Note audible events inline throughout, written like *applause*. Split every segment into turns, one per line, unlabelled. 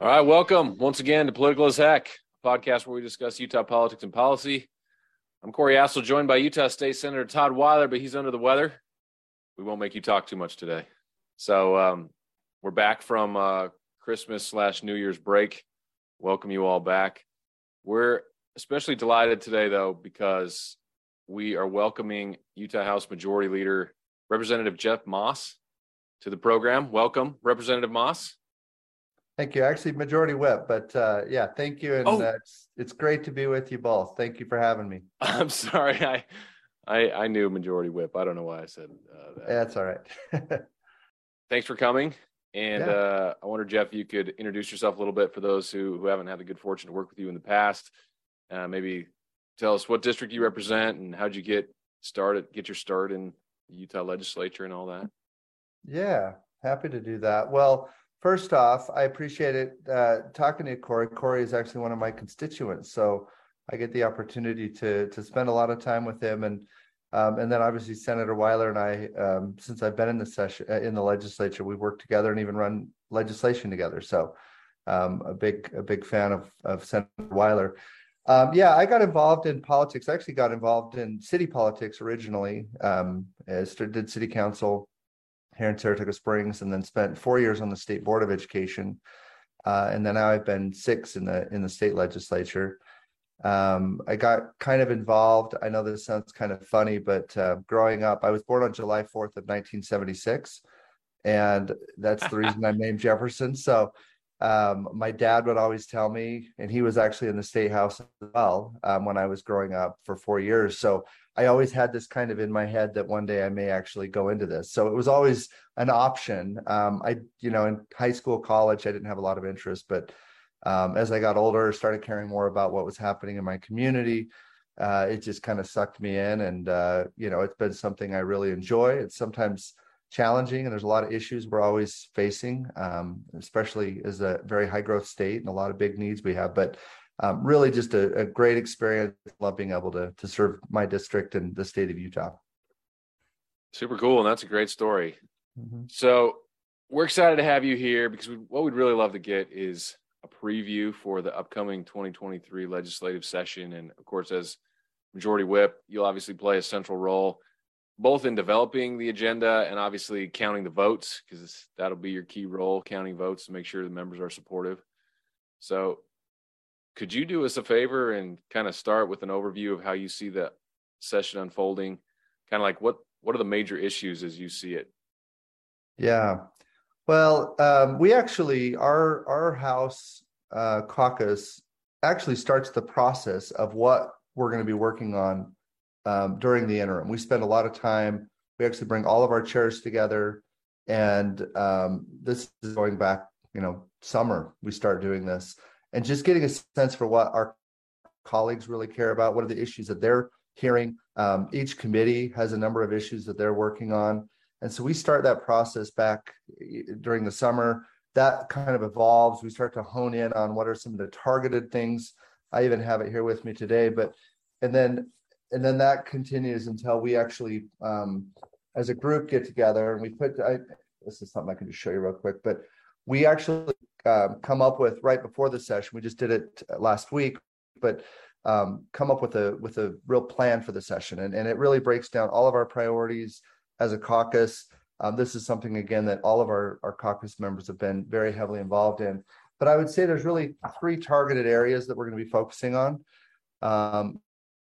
All right, welcome once again to Political as Heck, podcast where we discuss Utah politics and policy. I'm Corey Astill, joined by Utah State Senator Todd Weiler, but he's under the weather. We won't make you talk too much today. So um, we're back from uh, Christmas slash New Year's break. Welcome you all back. We're especially delighted today, though, because we are welcoming Utah House Majority Leader Representative Jeff Moss to the program. Welcome, Representative Moss.
Thank you. Actually, majority whip, but uh, yeah, thank you, and oh. uh, it's, it's great to be with you both. Thank you for having me. *laughs*
I'm sorry, I I, I knew majority whip. I don't know why I said uh,
that. That's all right. *laughs*
Thanks for coming. And yeah. uh, I wonder, Jeff, you could introduce yourself a little bit for those who, who haven't had the good fortune to work with you in the past. Uh, maybe tell us what district you represent and how'd you get started, get your start in the Utah legislature and all that.
Yeah, happy to do that. Well, First off, I appreciate it uh, talking to Corey. Corey is actually one of my constituents, so I get the opportunity to to spend a lot of time with him, and um, and then obviously Senator Weiler and I, um, since I've been in the session uh, in the legislature, we've worked together and even run legislation together. So, um, a big a big fan of of Senator Weiler. Um, yeah, I got involved in politics. I actually got involved in city politics originally. Um, did city council here in Saratoga Springs, and then spent four years on the state board of education, uh, and then now I've been six in the in the state legislature. Um, I got kind of involved. I know this sounds kind of funny, but uh, growing up, I was born on July 4th of 1976, and that's the reason I'm named Jefferson. So um, my dad would always tell me, and he was actually in the state house as well um, when I was growing up for four years. So I always had this kind of in my head that one day I may actually go into this. So it was always an option. Um, I, you know, in high school, college, I didn't have a lot of interest, but um, as I got older, started caring more about what was happening in my community. Uh, it just kind of sucked me in, and uh, you know, it's been something I really enjoy. It's sometimes challenging and there's a lot of issues we're always facing um, especially as a very high growth state and a lot of big needs we have but um, really just a, a, great experience. Love being able to to serve my district and the state of utah.
Super cool and that's a great story. Mm-hmm. so we're excited to have you here because we, what we'd really love to get is a preview for the upcoming 2023 legislative session. And of course as majority whip you'll obviously play a central role both in developing the agenda and obviously counting the votes because that'll be your key role counting votes to make sure the members are supportive. So could you do us a favor and kind of start with an overview of how you see the session unfolding kind of like what what are the major issues as you see it
yeah well um, we actually our our house uh, caucus actually starts the process of what we're going to be working on um, during the interim. We spend a lot of time. We actually bring all of our chairs together, and um, this is going back, you know, summer. We start doing this, and just getting a sense for what our colleagues really care about. What are the issues that they're hearing? Um, each committee has a number of issues that they're working on, and so we start that process back during the summer. That kind of evolves. We start to hone in on what are some of the targeted things. I even have it here with me today, but and then and then that continues until we actually, um, as a group, get together and we put. I, this is something I can just show you real quick, but we actually um, come up with right before the session. We just did it last week, but um, come up with a with a real plan for the session, and and it really breaks down all of our priorities as a caucus. Um, this is something again that all of our our caucus members have been very heavily involved in. But I would say there's really three targeted areas that we're going to be focusing on. Um,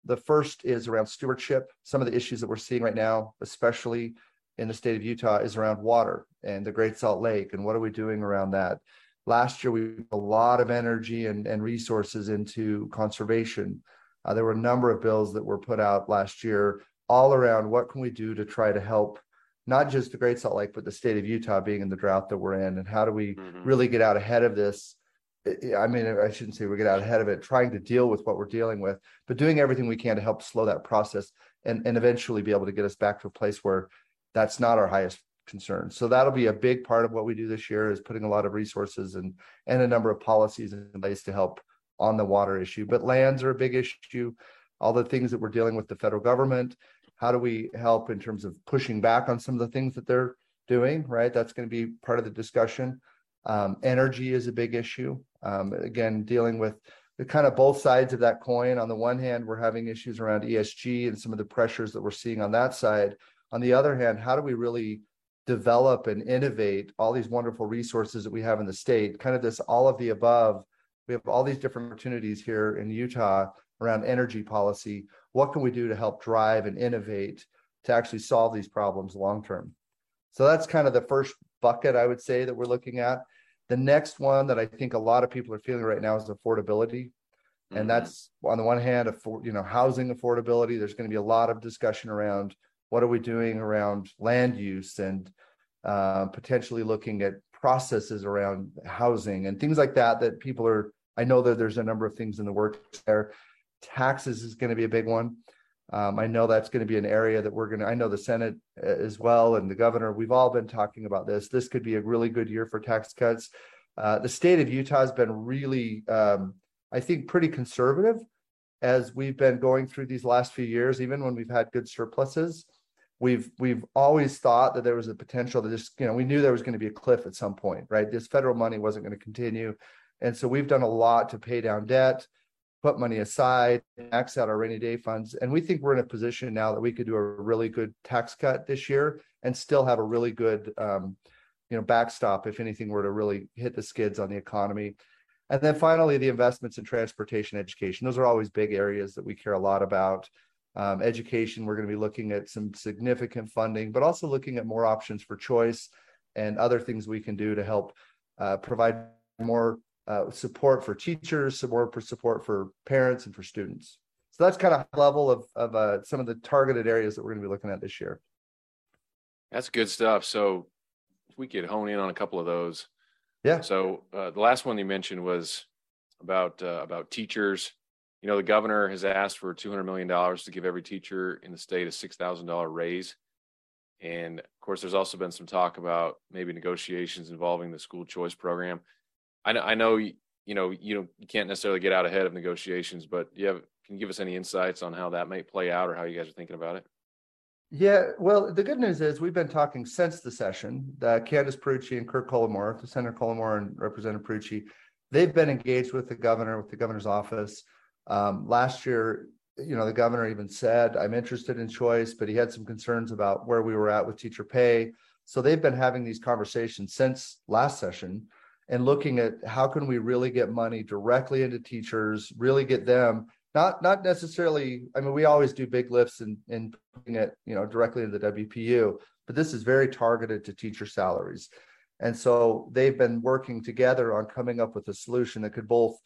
the first is around stewardship. Some of the issues that we're seeing right now, especially in the state of Utah, is around water and the Great Salt Lake. And what are we doing around that? Last year, we put a lot of energy and, and resources into conservation. Uh, there were a number of bills that were put out last year all around what can we do to try to help not just the Great Salt Lake, but the state of Utah being in the drought that we're in, and how do we mm-hmm. really get out ahead of this I mean, I shouldn't say we get out ahead of it, trying to deal with what we're dealing with, but doing everything we can to help slow that process and, and eventually be able to get us back to a place where that's not our highest concern. So that'll be a big part of what we do this year is putting a lot of resources and and a number of policies in place to help on the water issue. But lands are a big issue. All the things that we're dealing with the federal government. How do we help in terms of pushing back on some of the things that they're doing? Right, that's going to be part of the discussion. Um, energy is a big issue. Um, again, dealing with the kind of both sides of that coin. On the one hand, we're having issues around ESG and some of the pressures that we're seeing on that side. On the other hand, how do we really develop and innovate all these wonderful resources that we have in the state? Kind of this all of the above. We have all these different opportunities here in Utah around energy policy. What can we do to help drive and innovate to actually solve these problems long term? So that's kind of the first bucket I would say that we're looking at. The next one that I think a lot of people are feeling right now is affordability. Mm-hmm. And that's on the one hand, you know, housing affordability. There's going to be a lot of discussion around what are we doing around land use and uh, potentially looking at processes around housing and things like that. That people are. I know that there's a number of things in the works there. Taxes is going to be a big one. Um, I know that's going to be an area that we're going to, I know the Senate uh, as well and the governor, we've all been talking about this. This could be a really good year for tax cuts. Uh, the state of Utah has been really, um, I think, pretty conservative as we've been going through these last few years, even when we've had good surpluses. We've we've always thought that there was a potential to just, you know, we knew there was going to be a cliff at some point, right? This federal money wasn't going to continue. And so we've done a lot to pay down debt put money aside, max out our rainy day funds. And we think we're in a position now that we could do a really good tax cut this year and still have a really good, um, you know, backstop if anything were to really hit the skids on the economy. And then finally, the investments in transportation education. Those are always big areas that we care a lot about. Um, education, we're going to be looking at some significant funding, but also looking at more options for choice and other things we can do to help uh, provide more uh, support for teachers, support for support for parents and for students. So that's kind of level of of uh, some of the targeted areas that we're going to be looking at this year.
That's good stuff. So if we could hone in on a couple of those.
Yeah.
So uh, the last one you mentioned was about uh, about teachers. You know, the governor has asked for two hundred million dollars to give every teacher in the state a six thousand dollar raise. And of course, there's also been some talk about maybe negotiations involving the school choice program. I know, I know, you know, you you can't necessarily get out ahead of negotiations, but you have, can you give us any insights on how that might play out or how you guys are thinking about it?
Yeah, well, the good news is we've been talking since the session. Uh, Candice Pierucci and Kirk Cullimore, the Senator Cullimore and Representative Pierucci, they've been engaged with the governor, with the governor's office. Um, last year, you know, the governor even said, "I'm interested in choice," but he had some concerns about where we were at with teacher pay. So they've been having these conversations since last session and looking at how can we really get money directly into teachers, really get them not not necessarily. I mean, we always do big lifts and and putting it you know directly into the WPU, but this is very targeted to teacher salaries, and so they've been working together on coming up with a solution that could both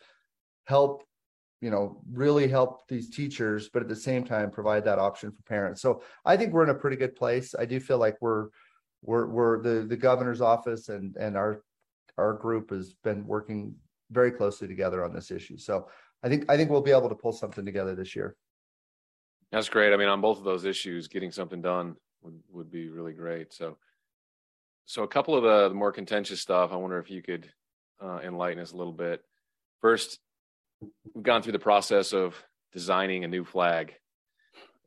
help you know really help these teachers but at the same time provide that option for parents so i think we're in a pretty good place i do feel like we're we're we're the the governor's office and and our our group has been working very closely together on this issue. So I think I think we'll be able to pull something together this year.
That's great. I mean, on both of those issues, getting something done would, would be really great. So, so a couple of the, the more contentious stuff. I wonder if you could uh, enlighten us a little bit. First, we've gone through the process of designing a new flag,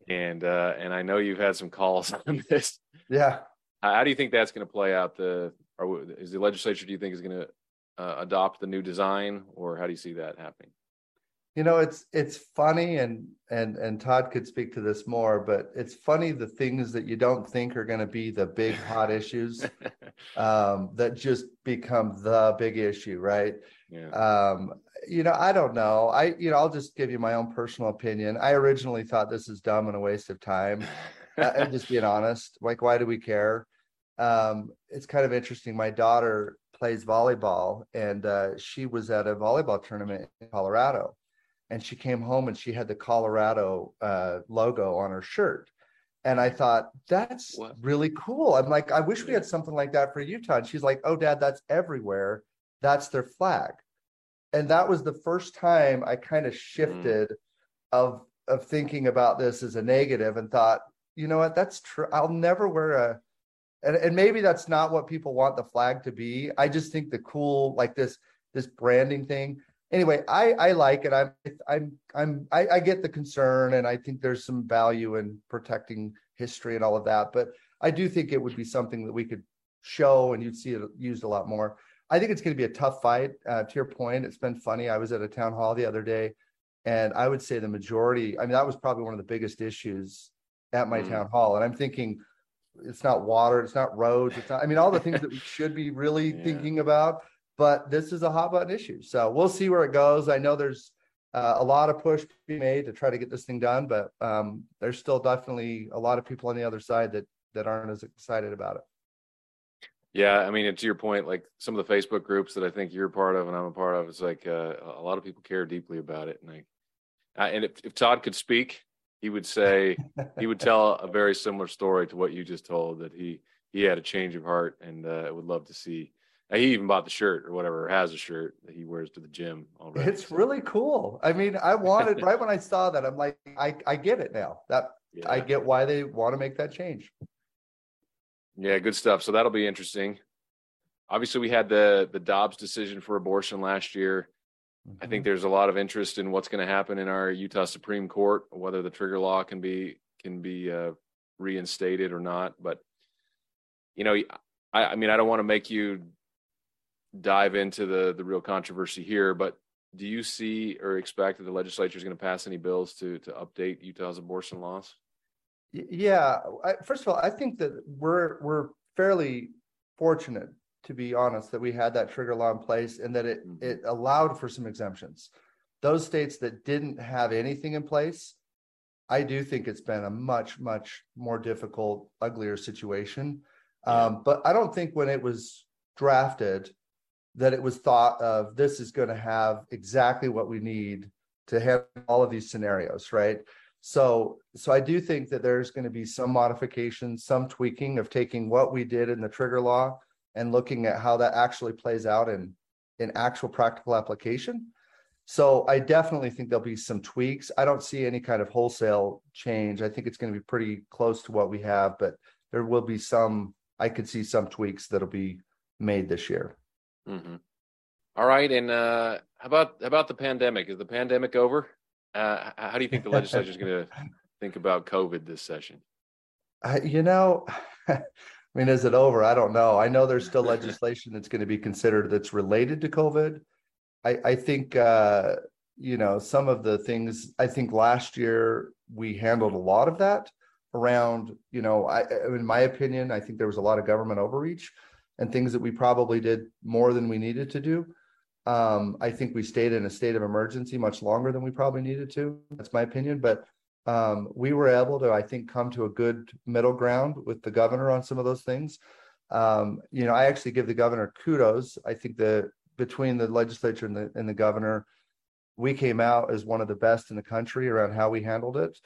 and uh, and I know you've had some calls *laughs* on this.
Yeah.
How do you think that's going to play out the or is the legislature do you think is going to uh, adopt the new design or how do you see that happening
you know it's it's funny and and and todd could speak to this more but it's funny the things that you don't think are going to be the big hot issues *laughs* um, that just become the big issue right? Yeah. um, you know i don't know. I you know i'll just give you my own personal opinion. I originally thought this is dumb and a waste of time uh, and just being *laughs* honest like why do we care? Um, it's kind of interesting. My daughter plays volleyball, and uh, she was at a volleyball tournament in Colorado, and she came home and she had the Colorado uh, logo on her shirt. And I thought that's what? really cool. I'm like, I wish we had something like that for Utah. And she's like, Oh, Dad, that's everywhere. That's their flag. And that was the first time I kind of mm. shifted mm. of of thinking about this as a negative and thought, you know what, that's true. I'll never wear a and, and maybe that's not what people want the flag to be i just think the cool like this this branding thing anyway i i like it i'm i'm i'm I, I get the concern and i think there's some value in protecting history and all of that but i do think it would be something that we could show and you'd see it used a lot more I think it's going to be a tough fight. Uh, to your point, it's been funny. I was at a town hall the other day, and I would say the majority. I mean, that was probably one of the biggest issues at my mm. town hall, and I'm thinking it's not water, it's not roads, it's not. I mean, all the things that we should be really yeah. thinking about. But this is a hot button issue, so we'll see where it goes. I know there's uh, a lot of push being made to try to get this thing done, but um, there's still definitely a lot of people on the other side that that aren't as excited about it.
Yeah, I mean, to your point, like some of the Facebook groups that I think you're part of and I'm a part of, it's like uh, a lot of people care deeply about it. And I, uh, and if, if Todd could speak, he would say he would tell a very similar story to what you just told. That he he had a change of heart and uh, would love to see. He even bought the shirt or whatever, or has a shirt that he wears to the gym
already. It's so. really cool. I mean, I wanted *laughs* right when I saw that, I'm like, I I get it now. That yeah. I get why they want to make that change.
Yeah, good stuff. So that'll be interesting. Obviously, we had the the Dobbs decision for abortion last year. Mm-hmm. I think mm-hmm. there's a lot of interest in what's going to happen in our Utah Supreme Court, whether the trigger law can be can be uh, reinstated or not. But you know, I, I mean, I don't want to make you dive into the the real controversy here, but do you see or expect that the legislature is going to pass any bills to to update Utah's abortion laws?
Yeah. I, first of all, I think that we're we're fairly fortunate, to be honest, that we had that trigger law in place and that it mm-hmm. it allowed for some exemptions. Those states that didn't have anything in place, I do think it's been a much much more difficult, uglier situation. Yeah. Um, but I don't think when it was drafted that it was thought of this is going to have exactly what we need to have all of these scenarios, right? So, so I do think that there's going to be some modification, some tweaking of taking what we did in the trigger law and looking at how that actually plays out in in actual practical application. So I definitely think there'll be some tweaks. I don't see any kind of wholesale change. I think it's going to be pretty close to what we have, but there will be some. I could see some tweaks that'll be made this year.
Mm-hmm. All right, and uh, how about about the pandemic? Is the pandemic over? Uh, how do you think the legislature is going to think about COVID this session?
Uh, you know, *laughs* I mean, is it over? I don't know. I know there's still legislation that's going to be considered that's related to COVID. I, I think, uh, you know, some of the things, I think last year we handled a lot of that around, you know, I, in my opinion, I think there was a lot of government overreach and things that we probably did more than we needed to do. Um, I think we stayed in a state of emergency much longer than we probably needed to. That's my opinion. But um, we were able to, I think, come to a good middle ground with the governor on some of those things. Um, you know, I actually give the governor kudos. I think that between the legislature and the and the governor, we came out as one of the best in the country around how we handled it,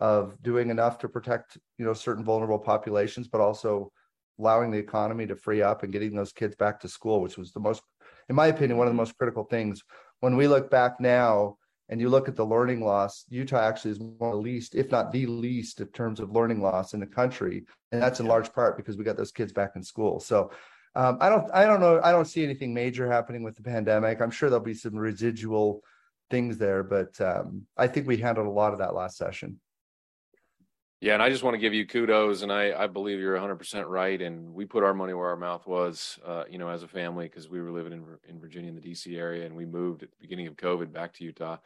of doing enough to protect you know certain vulnerable populations, but also allowing the economy to free up and getting those kids back to school, which was the most in my opinion, one of the most critical things. When we look back now and you look at the learning loss, Utah actually is one of the least, if not the least, in terms of learning loss in the country, and that's in large part because we got those kids back in school. So um, I don't, I don't know, I don't see anything major happening with the pandemic. I'm sure there'll be some residual things there, but um, I think we handled a lot of that last session.
Yeah, and I just want to give you kudos, and I, I believe you're 100% right. And we put our money where our mouth was, uh, you know, as a family, because we were living in in Virginia in the D.C. area, and we moved at the beginning of COVID back to Utah,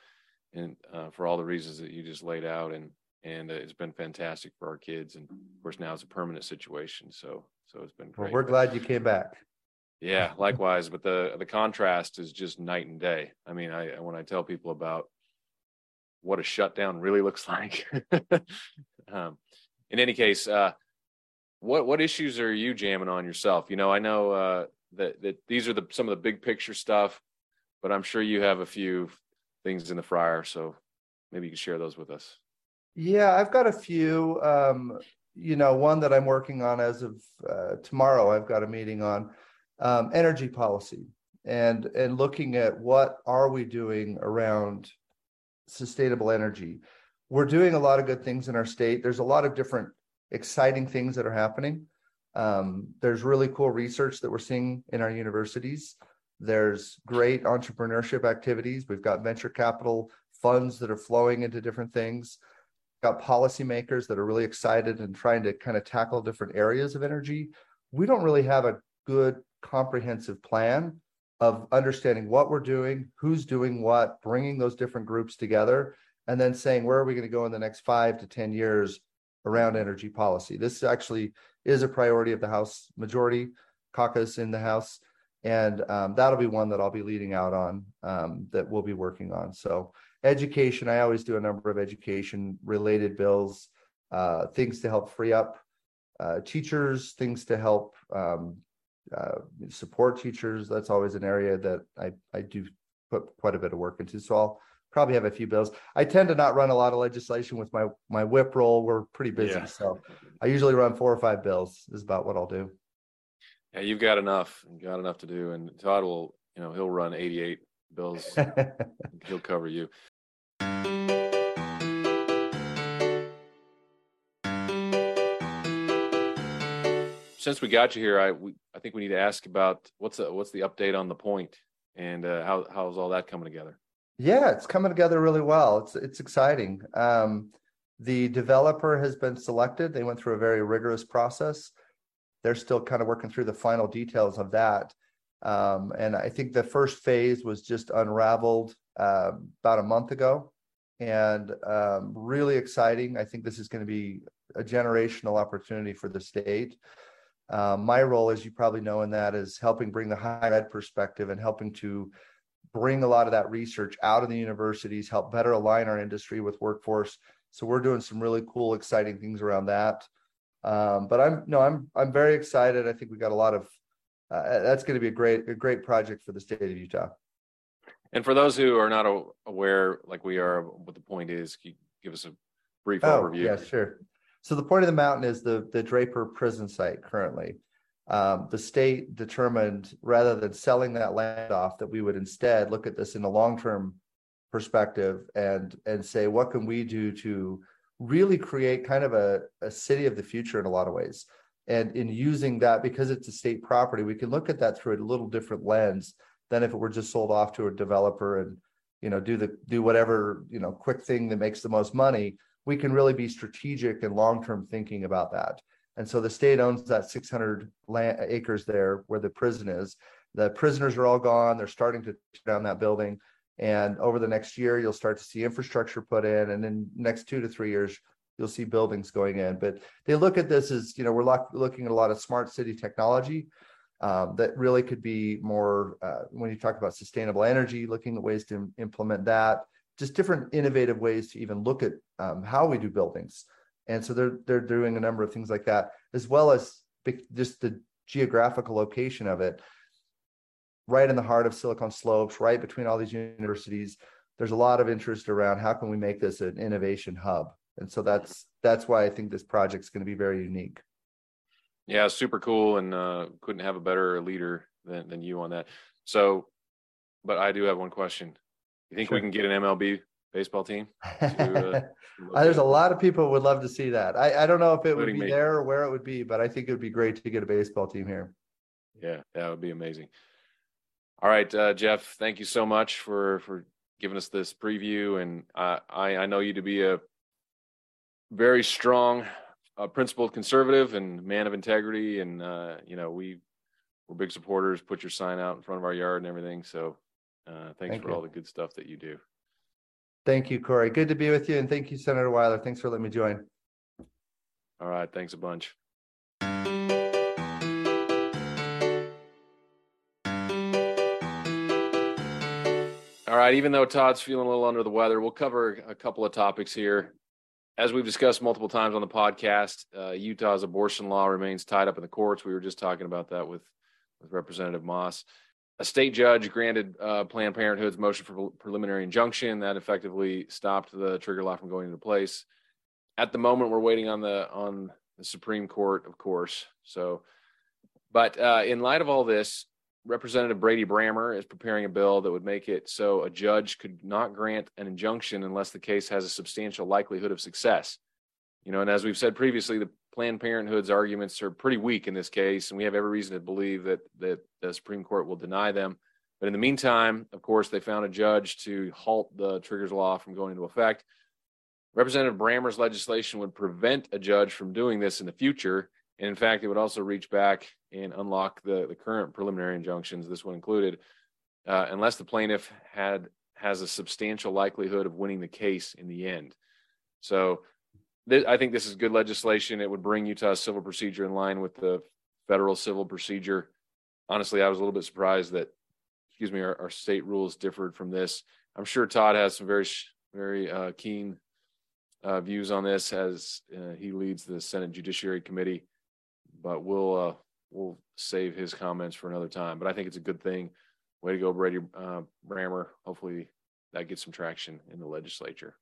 and uh, for all the reasons that you just laid out, and and uh, it's been fantastic for our kids, and of course now it's a permanent situation. So so it's been great.
Well, we're glad you came back.
Yeah, *laughs* likewise. but the the contrast is just night and day. I mean, I when I tell people about what a shutdown really looks *laughs* like. Um, in any case, uh, what what issues are you jamming on yourself? You know, I know uh, that that these are the some of the big picture stuff, but I'm sure you have a few things in the fryer. So maybe you can share those with us.
Yeah, I've got a few. Um, you know, one that I'm working on as of uh, tomorrow. I've got a meeting on um, energy policy and and looking at what are we doing around sustainable energy we're doing a lot of good things in our state. There's a lot of different exciting things that are happening. Um, there's really cool research that we're seeing in our universities. There's great entrepreneurship activities. We've got venture capital funds that are flowing into different things. We've got policymakers that are really excited and trying to kind of tackle different areas of energy. We don't really have a good comprehensive plan of understanding what we're doing, who's doing what, bringing those different groups together, and then saying where are we going to go in the next five to 10 years around energy policy. This actually is a priority of the House majority caucus in the House. And um, that'll be one that I'll be leading out on um, that we'll be working on. So, education, I always do a number of education related bills, uh, things to help free up uh, teachers, things to help um, uh, support teachers. That's always an area that I, I do put quite a bit of work into. So I'll probably have a few bills. I tend to not run a lot of legislation with my my whip role. We're pretty busy, yeah. so I usually run four or five bills. Is about what I'll do.
Yeah, you've got enough. You've got enough to do, and Todd will. You know, he'll run eighty-eight bills. *laughs* he'll cover you. since we got you here, I we, I think we need to ask about what's the, what's the update on the point and uh, how how's all that coming together?
Yeah, it's coming together really well. It's it's exciting. Um, the developer has been selected. They went through a very rigorous process. They're still kind of working through the final details of that. Um, and I think the first phase was just unraveled uh, about a month ago, and um, really exciting. I think this is going to be a generational opportunity for the state. Uh, my role, as you probably know, in that is helping bring the higher ed perspective and helping to bring a lot of that research out of the universities, help better align our industry with workforce. So we're doing some really cool, exciting things around that. Um, but I'm no, I'm I'm very excited. I think we got a lot of. Uh, that's going to be a great a great project for the state of Utah.
And for those who are not aware, like we are, what the point is, give us a brief
oh,
overview?
Yeah, sure. So the point of the mountain is the the Draper prison site currently. Um, the state determined rather than selling that land off that we would instead look at this in a long term perspective and and say what can we do to really create kind of a, a city of the future in a lot of ways and in using that because it's a state property we can look at that through a little different lens than if it were just sold off to a developer and you know do the do whatever you know quick thing that makes the most money we can really be strategic and long-term thinking about that. And so the state owns that 600 land, acres there where the prison is. The prisoners are all gone. They're starting to tear down that building. And over the next year, you'll start to see infrastructure put in. And in next two to three years, you'll see buildings going in. But they look at this as, you know, we're looking at a lot of smart city technology um, that really could be more, uh, when you talk about sustainable energy, looking at ways to implement that just different innovative ways to even look at um, how we do buildings. And so they're they're doing a number of things like that, as well as just the geographical location of it, right in the heart of Silicon Slopes, right between all these universities. There's a lot of interest around how can we make this an innovation hub, and so that's that's why I think this project's going to be very unique.
Yeah, super cool, and uh, couldn't have a better leader than than you on that. So, but I do have one question. You think sure. we can get an MLB baseball team?
To, uh, *laughs* There's a lot of people would love to see that. I, I don't know if it would be me. there or where it would be, but I think it would be great to get a baseball team here.
Yeah, that would be amazing. All right, uh, Jeff, thank you so much for for giving us this preview, and I I know you to be a very strong, uh, principled conservative and man of integrity, and uh, you know we we're big supporters. Put your sign out in front of our yard and everything. So uh, thanks thank for you. all the good stuff that you do.
Thank you, Corey. Good to be with you. And thank you, Senator Weiler. Thanks for letting me join.
All right. Thanks a bunch. All right. Even though Todd's feeling a little under the weather, we'll cover a couple of topics here. As we've discussed multiple times on the podcast, uh, Utah's abortion law remains tied up in the courts. We were just talking about that with, with Representative Moss a state judge granted uh, Planned Parenthood's motion for preliminary injunction that effectively stopped the trigger law from going into place. At the moment, we're waiting on the on the Supreme Court, of course. So, but uh, in light of all this, Representative Brady Brammer is preparing a bill that would make it so a judge could not grant an injunction unless the case has a substantial likelihood of success. You know, and as we've said previously, the Planned Parenthood's arguments are pretty weak in this case, and we have every reason to believe that that the Supreme Court will deny them. But in the meantime, of course, they found a judge to halt the triggers law from going into effect. Representative Brammer's legislation would prevent a judge from doing this in the future. And in fact, it would also reach back and unlock the, the current preliminary injunctions, this one included, uh, unless the plaintiff had has a substantial likelihood of winning the case in the end. So I think this is good legislation. It would bring Utah's civil procedure in line with the federal civil procedure. Honestly, I was a little bit surprised that, excuse me, our, our state rules differed from this. I'm sure Todd has some very, very uh, keen uh, views on this as uh, he leads the Senate Judiciary Committee, but we'll uh, we'll save his comments for another time. But I think it's a good thing. Way to go, Brady uh, Brammer. Hopefully that gets some traction in the legislature.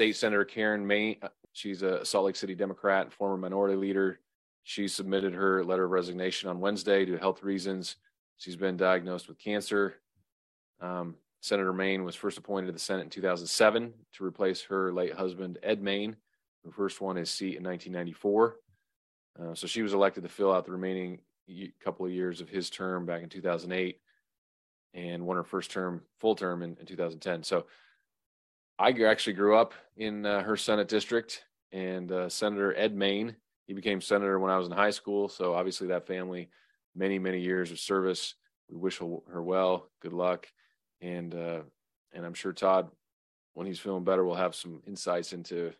State Senator Karen Mayne, uh, she's a Salt Lake City Democrat, former minority leader. She submitted her letter of resignation on Wednesday due to health reasons. She's been diagnosed with cancer. Um, Senator Mayne was first appointed to the Senate in 2007 to replace her late husband, Ed Mayne, who first won his seat in 1994. Uh, so she was elected to fill out the remaining couple of years of his term back in 2008 and won her first term, full term in, in 2010. So I actually grew up in uh, her Senate district, and uh, Senator Ed Mayne, he became senator when I was in high school. So obviously that family, many, many years of service. We wish her well, good luck. And, uh, and I'm sure Todd, when he's feeling better, will have some insights into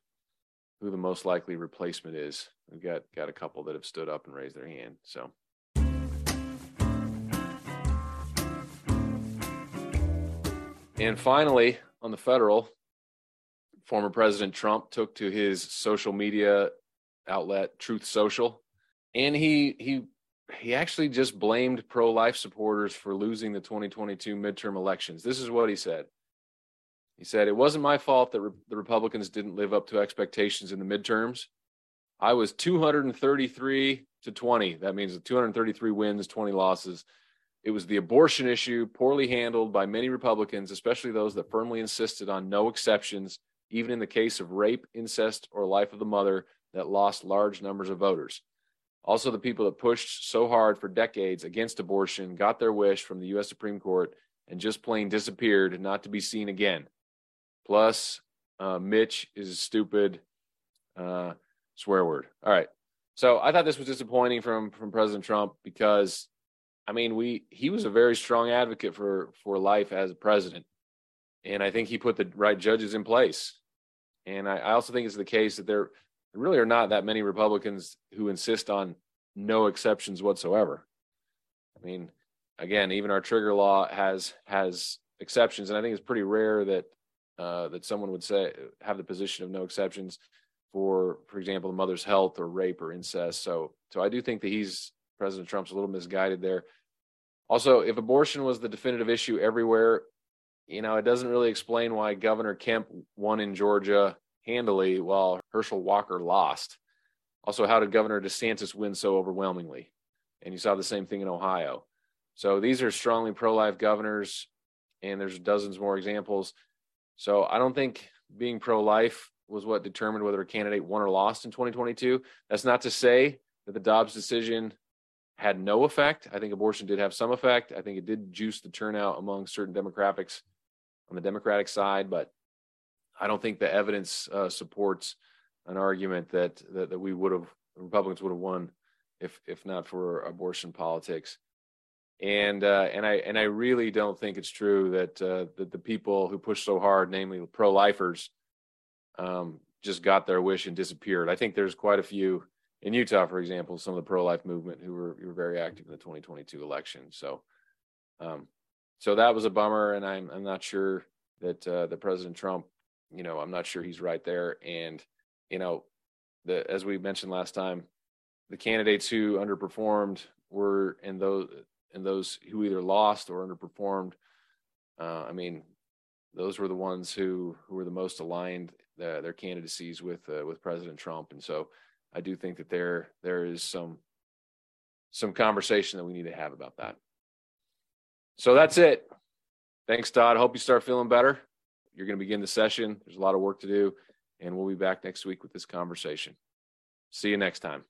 who the most likely replacement is. We've got got a couple that have stood up and raised their hand. So. And finally, on the federal, former President Trump took to his social media outlet Truth Social, and he he he actually just blamed pro-life supporters for losing the 2022 midterm elections. This is what he said. He said, It wasn't my fault that re- the Republicans didn't live up to expectations in the midterms. I was 233 to 20. That means 233 wins, 20 losses. It was the abortion issue, poorly handled by many Republicans, especially those that firmly insisted on no exceptions, even in the case of rape, incest, or life of the mother, that lost large numbers of voters. Also, the people that pushed so hard for decades against abortion got their wish from the U.S. Supreme Court and just plain disappeared, not to be seen again. Plus, uh, Mitch is stupid. Uh, swear word. All right. So I thought this was disappointing from from President Trump because, I mean, we he was a very strong advocate for for life as a president, and I think he put the right judges in place. And I, I also think it's the case that there really are not that many Republicans who insist on no exceptions whatsoever. I mean, again, even our trigger law has has exceptions, and I think it's pretty rare that uh, that someone would say have the position of no exceptions for, for example, the mother's health or rape or incest. So, so I do think that he's President Trump's a little misguided there. Also, if abortion was the definitive issue everywhere, you know, it doesn't really explain why Governor Kemp won in Georgia handily while Herschel Walker lost. Also, how did Governor DeSantis win so overwhelmingly? And you saw the same thing in Ohio. So these are strongly pro life governors, and there's dozens more examples. So I don't think being pro life was what determined whether a candidate won or lost in 2022. That's not to say that the Dobbs decision had no effect. I think abortion did have some effect. I think it did juice the turnout among certain demographics on the Democratic side, but I don't think the evidence uh, supports an argument that, that that we would have Republicans would have won if if not for abortion politics and uh, and I and I really don't think it's true that uh, that the people who push so hard, namely pro-lifers, um, just got their wish and disappeared. I think there's quite a few in Utah, for example, some of the pro-life movement who were who were very active in the 2022 election. So, um, so that was a bummer, and I'm I'm not sure that uh, that President Trump, you know, I'm not sure he's right there. And you know, the as we mentioned last time, the candidates who underperformed were in those and those who either lost or underperformed. Uh, I mean, those were the ones who who were the most aligned uh, their candidacies with uh, with President Trump, and so I do think that there there is some some conversation that we need to have about that. So that's it. Thanks, Todd. Hope you start feeling better. You're going to begin the session. There's a lot of work to do, and we'll be back next week with this conversation. See you next time.